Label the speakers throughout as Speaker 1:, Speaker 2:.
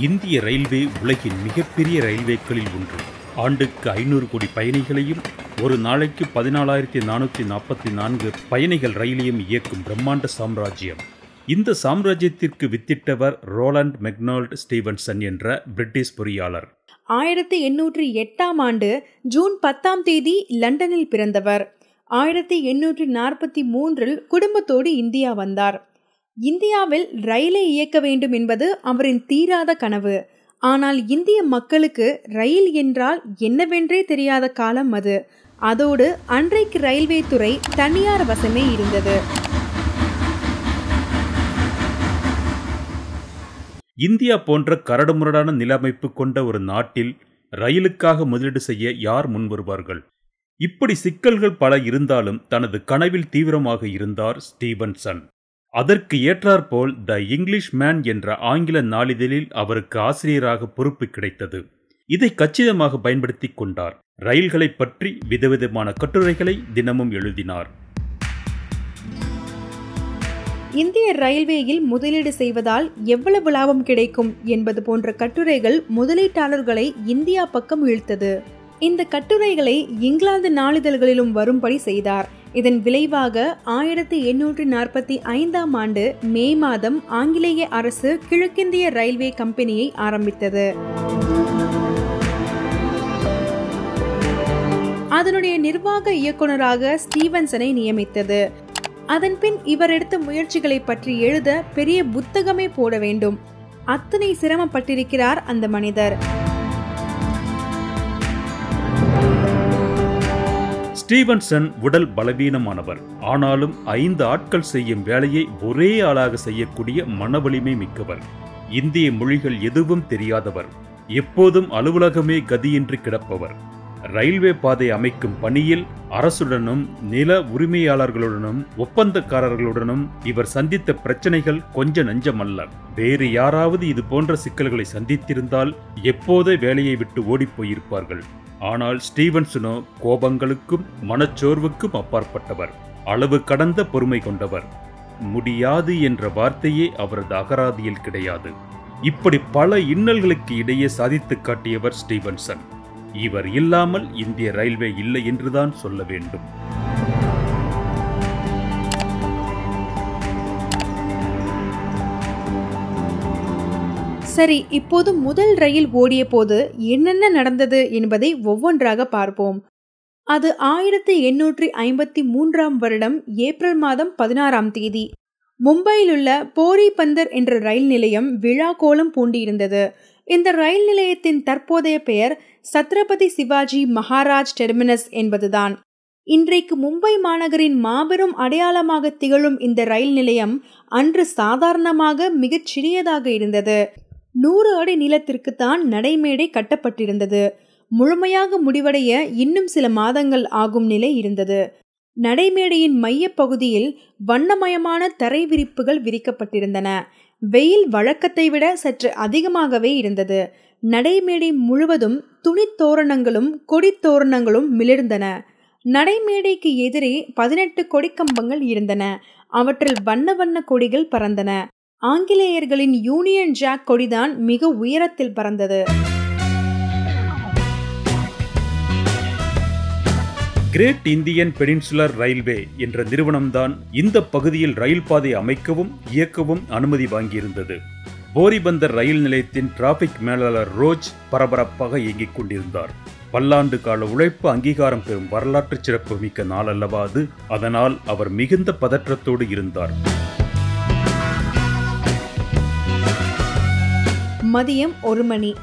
Speaker 1: இந்திய ரயில்வே உலகின் மிகப்பெரிய ரயில்வேக்களில் ஒன்று. ஆண்டுக்கு ஐநூறு கோடி பயணிகளையும் ஒரு நாளைக்கு பதினாலாயிரத்தி நானூற்றி நாற்பத்தி நான்கு பயணிகள் ரயிலையும் இயக்கும் பிரம்மாண்ட சாம்ராஜ்யம். இந்த சாம்ராஜ்யத்திற்கு வித்திட்டவர் ரோலண்ட் மெக்னால்ட் ஸ்டீவன்சன் என்ற பிரிட்டிஷ் பொறியாளர்.
Speaker 2: ஆயிரத்தி எண்ணூற்றி எட்டாம் ஆண்டு ஜூன் பத்தாம் தேதி லண்டனில் பிறந்தவர். ஆயிரத்தி எண்ணூற்றி நாற்பத்தி மூன்றில் குடும்பத்தோடு இந்தியா வந்தார். இந்தியாவில் ரயிலை இயக்க வேண்டும் என்பது அவரின் தீராத கனவு. ஆனால் இந்திய மக்களுக்கு ரயில் என்றால் என்னவென்றே தெரியாத காலம் அது. அதோடு அன்றைக்கு ரயில்வே துறை தனியார் வசமே இருந்தது.
Speaker 1: இந்தியா போன்ற கரடுமுரடான நிலமைப்பு கொண்ட ஒரு நாட்டில் ரயிலுக்காக முதலீடு செய்ய யார் முன்வருவார்கள் இப்படி சிக்கல்கள் பல இருந்தாலும் தனது கனவில் தீவிரமாக இருந்தார் ஸ்டீவன்சன். அதற்கு ஏற்றாற்போல் த இங்கிலீஷ் மேன் என்ற ஆங்கில நாளிதழில் அவருக்கு ஆசிரியராக பொறுப்பு கிடைத்தது. இதை கச்சிதமாக பயன்படுத்திக் கொண்டார். ரயில்களை பற்றி விதவிதமான கட்டுரைகளை தினமும் எழுதினார்.
Speaker 2: இந்திய ரயில்வேயில் முதலீடு செய்வதால் எவ்வளவு லாபம் கிடைக்கும் என்பது போன்ற கட்டுரைகள் முதலீட்டாளர்களை இந்தியா பக்கம் இழுத்தது. இந்த கட்டுரைகளை இங்கிலாந்து நாளிதழ்களிலும் வரும்படி செய்தார். இதன் விளைவாக ஆயிரத்தி எண்ணூற்றி நாற்பத்தி ஐந்தாம் ஆண்டு மே மாதம் ஆங்கிலேய அரசு கிழக்கிந்திய ரயில்வே கம்பெனியை ஆரம்பித்தது. அதனுடைய நிர்வாக இயக்குநராக ஸ்டீவன்சனை நியமித்தது. அதன்பின் இவர் எடுத்த முயற்சிகளை பற்றி எழுத பெரிய புத்தகமே போட வேண்டும். அத்தனை சிரமப்பட்டிருக்கிறார் அந்த மனிதர்.
Speaker 1: ஸ்டீவன்சன் உடல் பலவீனமானவர். ஆனாலும் ஐந்து ஆட்கள் செய்யும் வேலையை ஒரே ஆளாக செய்யக்கூடிய மனவலிமை மிக்கவர். இந்திய மொழிகள் எதுவும் தெரியாதவர். எப்போதும் அலுவலகமே கதியின்றி கிடப்பவர். ரயில்வே பாதை அமைக்கும் பணியில் அரசுடனும் நில உரிமையாளர்களுடனும் ஒப்பந்தக்காரர்களுடனும் இவர் சந்தித்த பிரச்சனைகள் கொஞ்ச நஞ்சமல்ல. வேறு யாராவது இது போன்ற சிக்கல்களை சந்தித்திருந்தால் எப்போதே வேலையை விட்டு ஓடிப் போயிருப்பார்கள். ஆனால் ஸ்டீவன்சனோ கோபங்களுக்கும் மனச்சோர்வுக்கும் அப்பாற்பட்டவர். அளவு கடந்த பொறுமை கொண்டவர். முடியாது என்ற வார்த்தையே அவரது அகராதியில் கிடையாது. இப்படி பல இன்னல்களுக்கு இடையே சாதித்து காட்டியவர் ஸ்டீவன்சன். இவர் இல்லாமல் இந்திய ரயில்வே இல்லை என்றுதான் சொல்ல வேண்டும்.
Speaker 2: சரி இப்போது முதல் ரயில் ஓடிய போது என்னென்ன நடந்தது என்பதை ஒவ்வொன்றாக பார்ப்போம். அது ஆயிரத்தி எண்ணூற்றி ஐம்பத்தி மூன்றாம் வருடம் ஏப்ரல் மாதம் பதினாறாம் தேதி. மும்பையிலுள்ள போரிபந்தர் என்ற ரயில் நிலையம் விழா கோலம் பூண்டியிருந்தது. இந்த ரயில் நிலையத்தின் தற்போதைய பெயர் சத்ரபதி சிவாஜி மகாராஜ் டெர்மினஸ் என்பதுதான். இன்றைக்கு மும்பை மாநகரின் மாபெரும் அடையாளமாக திகழும் இந்த ரயில் நிலையம் அன்று சாதாரணமாக மிகச் சிறியதாக இருந்தது. நூறு அடி நீளத்திற்குத்தான் நடைமேடை கட்டப்பட்டிருந்தது. முழுமையாக முடிவடைய இன்னும் சில மாதங்கள் ஆகும் நிலை இருந்தது. நடைமேடையின் மைய பகுதியில் வண்ணமயமான தரை விரிப்புகள் விரிக்கப்பட்டிருந்தன. வெயில் வழக்கத்தை விட சற்று அதிகமாகவே இருந்தது. நடைமேடை முழுவதும் துணித்தோரணங்களும் கொடித்தோரணங்களும் மிளிர்ந்தன. நடைமேடைக்கு எதிரே பதினெட்டு கொடிக்கம்பங்கள் இருந்தன. அவற்றில் வண்ண வண்ண கொடிகள் பறந்தன. ஆங்கிலேயர்களின் யூனியன் ஜாக் கொடிதான் மிக உயரத்தில் பறந்தது.
Speaker 1: கிரேட் இந்தியன் பெனின்சுலர் ரயில்வே என்ற நிறுவனம்தான் இந்த பகுதியில் ரயில் பாதை அமைக்கவும் இயக்கவும் அனுமதி வாங்கியிருந்தது. போரிபந்தர் ரயில் நிலையத்தின் டிராபிக் மேலாளர் ரோஜ் பரபரப்பாக இயங்கிக் கொண்டிருந்தார். பல்லாண்டு கால உழைப்பு அங்கீகாரம் பெறும் வரலாற்று சிறப்பு மிக்க நாள் அல்லவா அது? அதனால் அவர் மிகுந்த பதற்றத்தோடு இருந்தார்.
Speaker 2: மதியம் ஒரு மணி.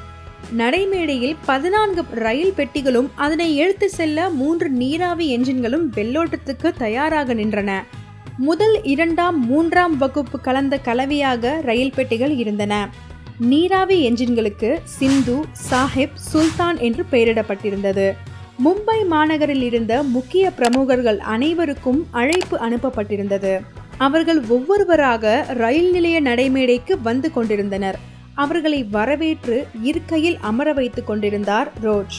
Speaker 2: நடைமேடையில் பதினான்கு ரயில் பெட்டிகளும் அதனை இழுத்து செல்ல மூன்று நீராவி என்ஜின்களும் வெள்ளோட்டத்துக்கு தயாராக நின்றன. முதல் இரண்டாம் மூன்றாம் வகுப்பு கலந்த கலவையாக ரயில் பெட்டிகள் இருந்தன. நீராவி என்ஜின்களுக்கு சிந்து சாஹிப் சுல்தான் என்று பெயரிடப்பட்டிருந்தது. மும்பை மாநகரில் இருந்த முக்கிய பிரமுகர்கள் அனைவருக்கும் அழைப்பு அனுப்பப்பட்டிருந்தது. அவர்கள் ஒவ்வொருவராக ரயில் நிலைய நடைமேடைக்கு வந்து கொண்டிருந்தனர். அவர்களை வரவேற்று இருக்கையில் அமர வைத்துக் கொண்டிருந்தார் ரோஜ்.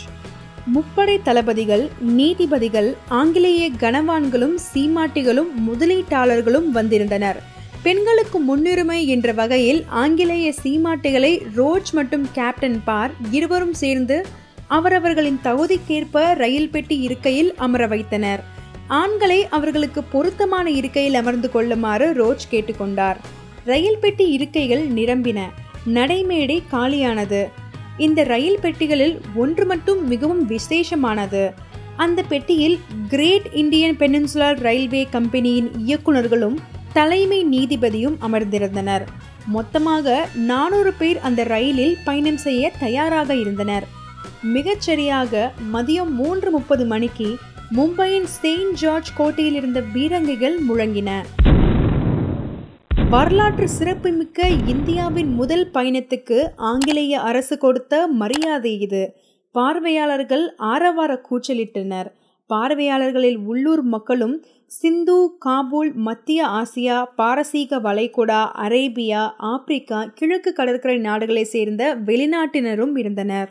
Speaker 2: முப்படை தளபதிகள் நீதிபதிகள் ஆங்கிலேய கனவான்களும் சீமாட்டிகளும் முதலீட்டாளர்களும் வந்திருந்தனர். பெண்களுக்கு முன்னுரிமை என்ற வகையில் ஆங்கிலேய சீமாட்டிகளை ரோஜ் மற்றும் கேப்டன் பார் இருவரும் சேர்ந்து அவரவர்களின் தகுதிக்கேற்ப ரயில் பெட்டி இருக்கையில் அமர வைத்தனர். ஆண்களை அவர்களுக்கு பொருத்தமான இருக்கையில் அமர்ந்து கொள்ளுமாறு ரோஜ் கேட்டுக்கொண்டார். ரயில் பெட்டி இருக்கைகள் நிரம்பின. நடைமேடை காலியானது. இந்த ரயில் பெட்டிகளில் ஒன்று மட்டும் மிகவும் விசேஷமானது. அந்த பெட்டியில் கிரேட் இந்தியன் பெனின்சுலர் ரயில்வே கம்பெனியின் இயக்குநர்களும் தலைமை நீதிபதியும் அமர்ந்திருந்தனர். மொத்தமாக நானூறு பேர் அந்த ரயிலில் பயணம் செய்ய தயாராக இருந்தனர். மிகச்சரியாக மதியம் மூன்று முப்பது மணிக்கு மும்பையின் செயின்ட் ஜார்ஜ் கோட்டையில் இருந்த பீரங்கிகள் முழங்கின. வரலாற்று சிறப்புமிக்க இந்தியாவின் முதல் பயணத்துக்கு ஆங்கிலேய அரசு கொடுத்த மரியாதை இது. பார்வையாளர்கள் ஆரவார கூச்சலிட்டனர். பார்வையாளர்களில் உள்ளூர் மக்களும் சிந்து காபூல் மத்திய ஆசியா பாரசீக வளைகுடா அரேபியா ஆப்பிரிக்கா கிழக்கு கடற்கரை நாடுகளை சேர்ந்த வெளிநாட்டினரும் இருந்தனர்.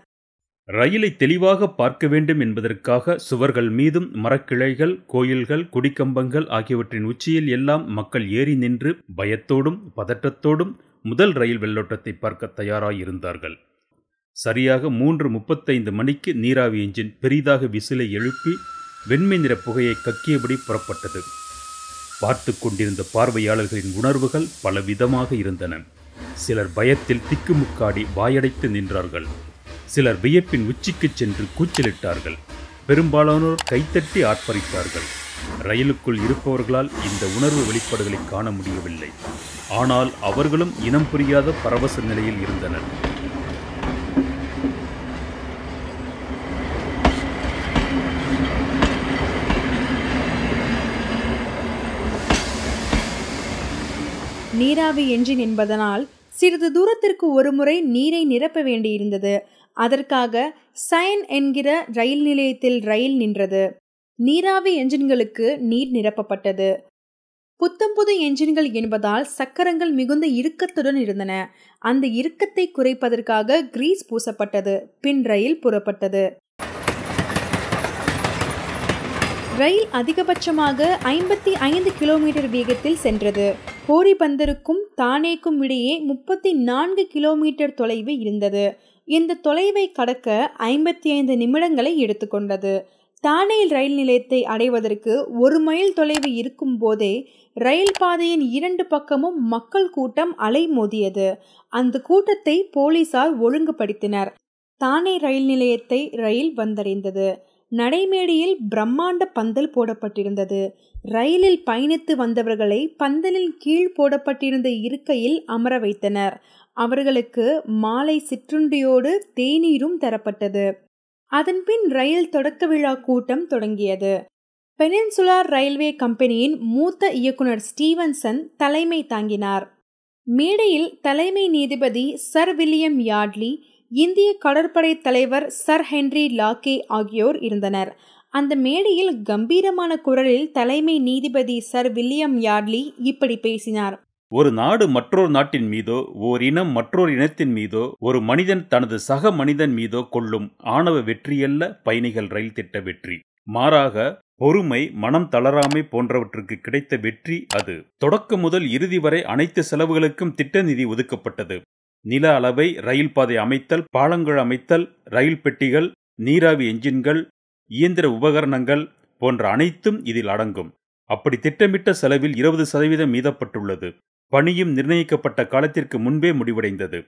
Speaker 1: ரயிலை தெளிவாக பார்க்க வேண்டும் என்பதற்காக சுவர்கள் மீதும் மரக்கிளைகள் கோயில்கள் குடிக்கம்பங்கள் ஆகியவற்றின் உச்சியில் எல்லாம் மக்கள் ஏறி நின்று பயத்தோடும் பதட்டத்தோடும் முதல் ரயில் வெள்ளோட்டத்தை பார்க்க தயாராயிருந்தார்கள். சரியாக மூன்று முப்பத்தைந்து மணிக்கு நீராவி என்ஜின் பெரிதாக விசிலை எழுப்பி வெண்மை நிற புகையை கக்கியபடி புறப்பட்டது. பார்த்து கொண்டிருந்த பார்வையாளர்களின் உணர்வுகள் பலவிதமாக இருந்தன. சிலர் பயத்தில் திக்குமுக்காடி வாயடைத்து நின்றார்கள். சிலர் வியப்பின் உச்சிக்கு சென்று கூச்சலிட்டார்கள். பெரும்பாலானோர் கைத்தட்டி ஆர்ப்பரித்தார்கள். ரயிலுக்குள் இருப்பவர்களால் இந்த உணர்வு வெளிப்பாடுகளை காண முடியவில்லை. ஆனால் அவர்களும் இனம் புரியாத பரவச நிலையில் இருந்தனர்.
Speaker 2: நீராவி என்ஜின் என்பதனால் சிறிது தூரத்திற்கு ஒருமுறை நீரை நிரப்ப வேண்டியிருந்தது. அதற்காக சயன் என்கிற ரயில் நிலையத்தில் ரயில் நின்றது. நீராவி என்ஜின்களுக்கு நீர் நிரப்பப்பட்டது. புத்தம் புது என்ஜின்கள் என்பதால் சக்கரங்கள் மிகுந்த இறுக்கத்துடன் இருந்தன. அந்த இறுக்கத்தை குறைப்பதற்காக கிரீஸ் பூசப்பட்டது. பின் ரயில் புறப்பட்டது. ரயில் அதிகபட்சமாக ஐம்பத்தி ஐந்து கிலோமீட்டர் வேகத்தில் சென்றது. போரிபந்தருக்கும் தானேக்கும் இடையே முப்பத்தி நான்கு கிலோமீட்டர் தொலைவு இருந்தது. இந்த தொலைவை கடக்க ஐம்பத்தி ஐந்து நிமிடங்களை எடுத்துக்கொண்டது. தானே ரயில் நிலையத்தை அடைவதற்கு ஒரு மைல் தொலைவு இருக்கும் போதே ரயில் பாதையின் இரண்டு பக்கமும் மக்கள் கூட்டம் அலைமோதியது அந்த கூட்டத்தை போலீசார் ஒழுங்குபடுத்தினர். தானே ரயில் நிலையத்தை ரயில் வந்தடைந்தது. நடைமேடையில் பிரம்மாண்ட பந்தல் போடப்பட்டிருந்தது. ரயிலில் பயணித்து வந்தவர்களை பந்தலின் கீழ் போடப்பட்டிருந்த இருக்கையில் அமர வைத்தனர். அவர்களுக்கு மாலை சிற்றுண்டியோடு தேநீரும் தரப்பட்டது. அதன்பின் ரயில் தொடக்க விழா கூட்டம் தொடங்கியது. பெனின்சுலார் ரயில்வே கம்பெனியின் மூத்த இயக்குனர் ஸ்டீவன்சன் தலைமை தாங்கினார். மேடையில் தலைமை நீதிபதி சர் வில்லியம் யார்ட்லி இந்திய கடற்படை தலைவர் சர் ஹென்றி லாக்கே ஆகியோர் இருந்தனர். அந்த மேடையில் கம்பீரமான குரலில் தலைமை நீதிபதி சர் வில்லியம் யார்ட்லி இப்படி பேசினார்.
Speaker 1: ஒரு நாடு மற்றொரு நாட்டின் மீதோ ஓர் இனம் மற்றொரு இனத்தின் மீதோ ஒரு மனிதன் தனது சக மனிதன் மீதோ கொள்ளும் ஆணவ வெற்றியல்ல பயணிகள் ரயில் திட்ட வெற்றி. மாறாக பொறுமை மனம் தளராமை போன்றவற்றுக்கு கிடைத்த வெற்றி அது. தொடக்கம் முதல் இறுதி வரை அனைத்து செலவுகளுக்கும் திட்ட நிதி ஒதுக்கப்பட்டது. நில அளவை ரயில் பாதை அமைத்தல் பாலங்கள் அமைத்தல் ரயில் பெட்டிகள் நீராவி என்ஜின்கள் இயந்திர உபகரணங்கள் போன்ற அனைத்தும் இதில் அடங்கும். அப்படி திட்டமிட்ட செலவில் இருபது சதவீதம் மீதப்பட்டுள்ளது. பணியும் நிர்ணயிக்கப்பட்ட காலத்திற்கு முன்பே முடிவடைந்தது.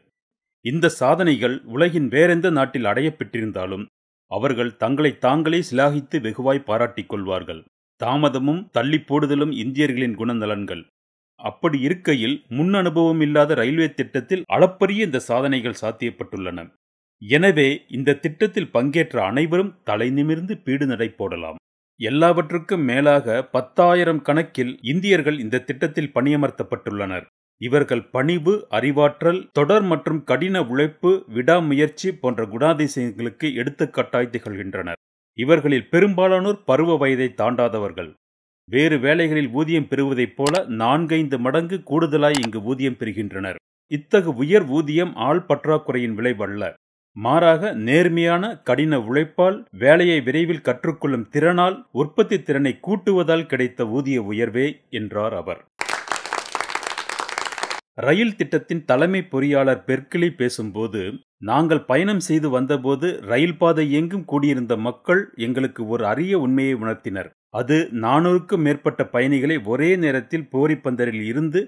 Speaker 1: இந்த சாதனைகள் உலகின் வேறெந்த நாட்டில் அடையப்பெற்றிருந்தாலும் அவர்கள் தங்களை தாங்களே சிலாகித்து வெகுவாய் பாராட்டிக் கொள்வார்கள். தாமதமும் தள்ளி போடுதலும் இந்தியர்களின் குணநலன்கள். அப்படி இருக்கையில் முன் அனுபவம் இல்லாத ரயில்வே திட்டத்தில் அளப்பரிய இந்த சாதனைகள் சாத்தியப்பட்டுள்ளன. எனவே இந்த திட்டத்தில் பங்கேற்ற அனைவரும் தலை நிமிர்ந்து பீடு நடை போடலாம். எல்லாவற்றுக்கும் மேலாக பத்தாயிரம் கணக்கில் இந்தியர்கள் இந்த திட்டத்தில் பணியமர்த்தப்பட்டுள்ளனர். இவர்கள் பணிவு அறிவாற்றல் தொடர் மற்றும் கடின உழைப்பு விடாமுயற்சி போன்ற குணாதிசயங்களுக்கு எடுத்துக்காட்டாய் திகழ்கின்றனர். இவர்களில் பெரும்பாலானோர் பருவ வயதை தாண்டாதவர்கள். வேறு வேலைகளில் ஊதியம் பெறுவதைப் போல நான்கைந்து மடங்கு கூடுதலாய் இங்கு ஊதியம் பெறுகின்றனர். இத்தகு உயர் ஊதியம் ஆள் பற்றாக்குறையின் விளைவல்ல மாறாக நேர்மையான கடின உழைப்பால் வேலையை விரைவில் கற்றுக்கொள்ளும் திறனால் உற்பத்தி திறனை கூட்டுவதால் கிடைத்த ஊதிய உயர்வே என்றார் அவர். ரயில் திட்டத்தின் தலைமை பொறியாளர் பெர்க்கிலி பேசும்போது நாங்கள் பயணம் செய்து வந்தபோது ரயில் பாதை எங்கும் கூடியிருந்த மக்கள் எங்களுக்கு ஒரு அரிய உண்மையை உணர்த்தினர். அது நானூறுக்கும் மேற்பட்ட பயணிகளை ஒரே நேரத்தில் போரிப்பந்தரில் இருந்து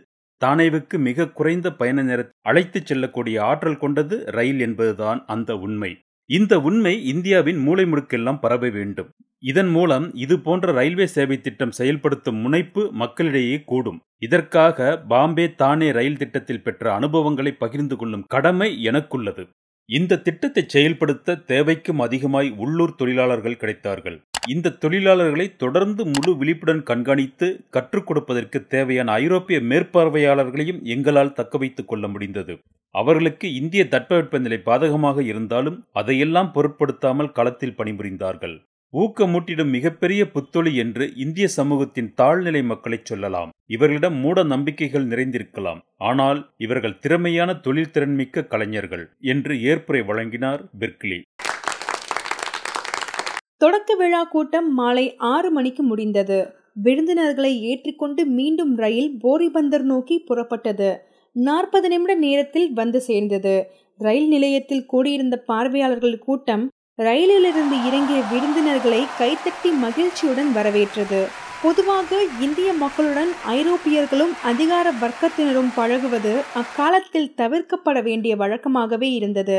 Speaker 1: தானேவுக்கு மிக குறைந்த பயண நேரத்தை அழைத்துச் செல்லக்கூடிய ஆற்றல் கொண்டது ரயில் என்பதுதான் அந்த உண்மை. இந்த உண்மை இந்தியாவின் மூலை முடுக்கெல்லாம் பரவ வேண்டும். இதன் மூலம் இது போன்ற ரயில்வே சேவை திட்டம் செயல்படுத்தும் முனைப்பு மக்களிடையே கூடும். இதற்காக பாம்பே தானே ரயில் திட்டத்தில் பெற்ற அனுபவங்களை பகிர்ந்து கொள்ளும் கடமை எனக்குள்ளது. இந்த திட்டத்தை செயல்படுத்த தேவைக்கும் அதிகமாய் உள்ளூர் தொழிலாளர்கள் கிடைத்தார்கள். இந்த தொழிலாளர்களை தொடர்ந்து முழு விழிப்புடன் கண்காணித்து கற்றுக் கொடுப்பதற்கு தேவையான ஐரோப்பிய மேற்பார்வையாளர்களையும் எங்களால் தக்க வைத்துக் கொள்ள முடிந்தது. அவர்களுக்கு இந்திய தட்பவெப்பநிலை பாதகமாக இருந்தாலும் அதையெல்லாம் பொருட்படுத்தாமல் களத்தில் பணிபுரிந்தார்கள். ஊக்கமூட்டிடும் மிகப்பெரிய புத்தொழி என்று இந்திய சமூகத்தின் தாழ்நிலை மக்களை சொல்லலாம். இவர்களிடம் மூட நம்பிக்கைகள் நிறைந்திருக்கலாம். ஆனால் இவர்கள் திறமையான தொழில் திறன்மிக்க கலைஞர்கள் என்று ஏற்புரை வழங்கினார் பெர்க்லி
Speaker 2: தொடக்க விழா கூட்டம் மாலை ஆறு மணிக்கு முடிந்தது. விருந்தினர்களை ஏற்றிக்கொண்டு மீண்டும் ரயில் போரிபந்தர் நோக்கி புறப்பட்டது. நாற்பது நிமிட நேரத்தில் வந்து சேர்ந்தது. ரயில் நிலையத்தில் கூடியிருந்த பார்வையாளர்கள் கூட்டம் ரயிலிலிருந்து இறங்கிய விருந்தினர்களை கைத்தட்டி மகிழ்ச்சியுடன் வரவேற்றது. பொதுவாக இந்திய மக்களுடன் ஐரோப்பியர்களும் அதிகார வர்க்கத்தினரும் பழகுவது அக்காலத்தில் தவிர்க்கப்பட வேண்டிய வழக்கமாகவே இருந்தது.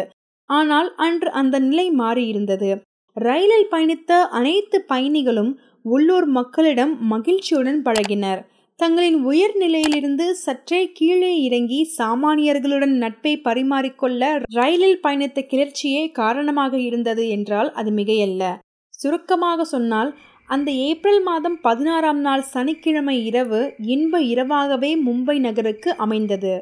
Speaker 2: ஆனால் அன்று அந்த நிலை மாறியிருந்தது. ரயிலில் பயணித்த அனைத்து பயணிகளும் உள்ளூர் மக்களிடம் மகிழ்ச்சியுடன் பழகினர். தங்களின் உயர் நிலையிலிருந்து சற்றே கீழே இறங்கி சாமானியர்களுடன் நட்பை பரிமாறிக்கொள்ள ரயிலில் பயணித்த கிளர்ச்சியே காரணமாக இருந்தது என்றால் அது மிகையல்ல. சுருக்கமாக சொன்னால் அந்த ஏப்ரல் மாதம் பதினாறாம் நாள் சனிக்கிழமை இரவு இன்ப இரவாகவே மும்பை நகருக்கு அமைந்தது.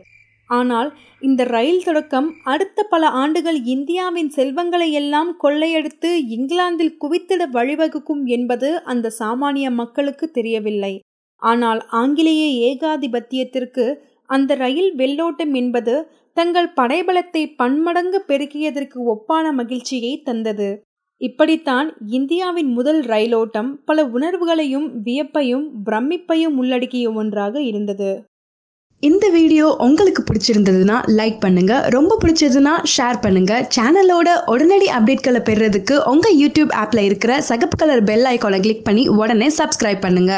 Speaker 2: ஆனால் இந்த ரயில் தொடக்கம் அடுத்த பல ஆண்டுகள் இந்தியாவின் செல்வங்களை எல்லாம் கொள்ளையடித்து இங்கிலாந்தில் குவித்திட வழிவகுக்கும் என்பது அந்த சாமானிய மக்களுக்கு தெரியவில்லை. ஆனால் ஆங்கிலேய ஏகாதிபத்தியத்திற்கு அந்த ரயில் வெள்ளோட்டம் என்பது தங்கள் படைபலத்தை பன்மடங்கு பெருக்கியதற்கு ஒப்பான மகிழ்ச்சியை தந்தது. இப்படித்தான் இந்தியாவின் முதல் ரயிலோட்டம் பல உணர்வுகளையும் வியப்பையும் பிரமிப்பையும் உள்ளடக்கிய ஒன்றாக இருந்தது.
Speaker 3: இந்த வீடியோ உங்களுக்கு பிடிச்சிருந்ததுன்னா லைக் பண்ணுங்க. ரொம்ப பிடிச்சதுன்னா ஷேர் பண்ணுங்க. சேனலோட உடனடி அப்டேட்களை பெறுறதுக்கு உங்க யூடியூப் ஆப்ல இருக்கிற சகப்பு கலர் பெல் ஐக்கானை கிளிக் பண்ணி உடனே சப்ஸ்கிரைப் பண்ணுங்க.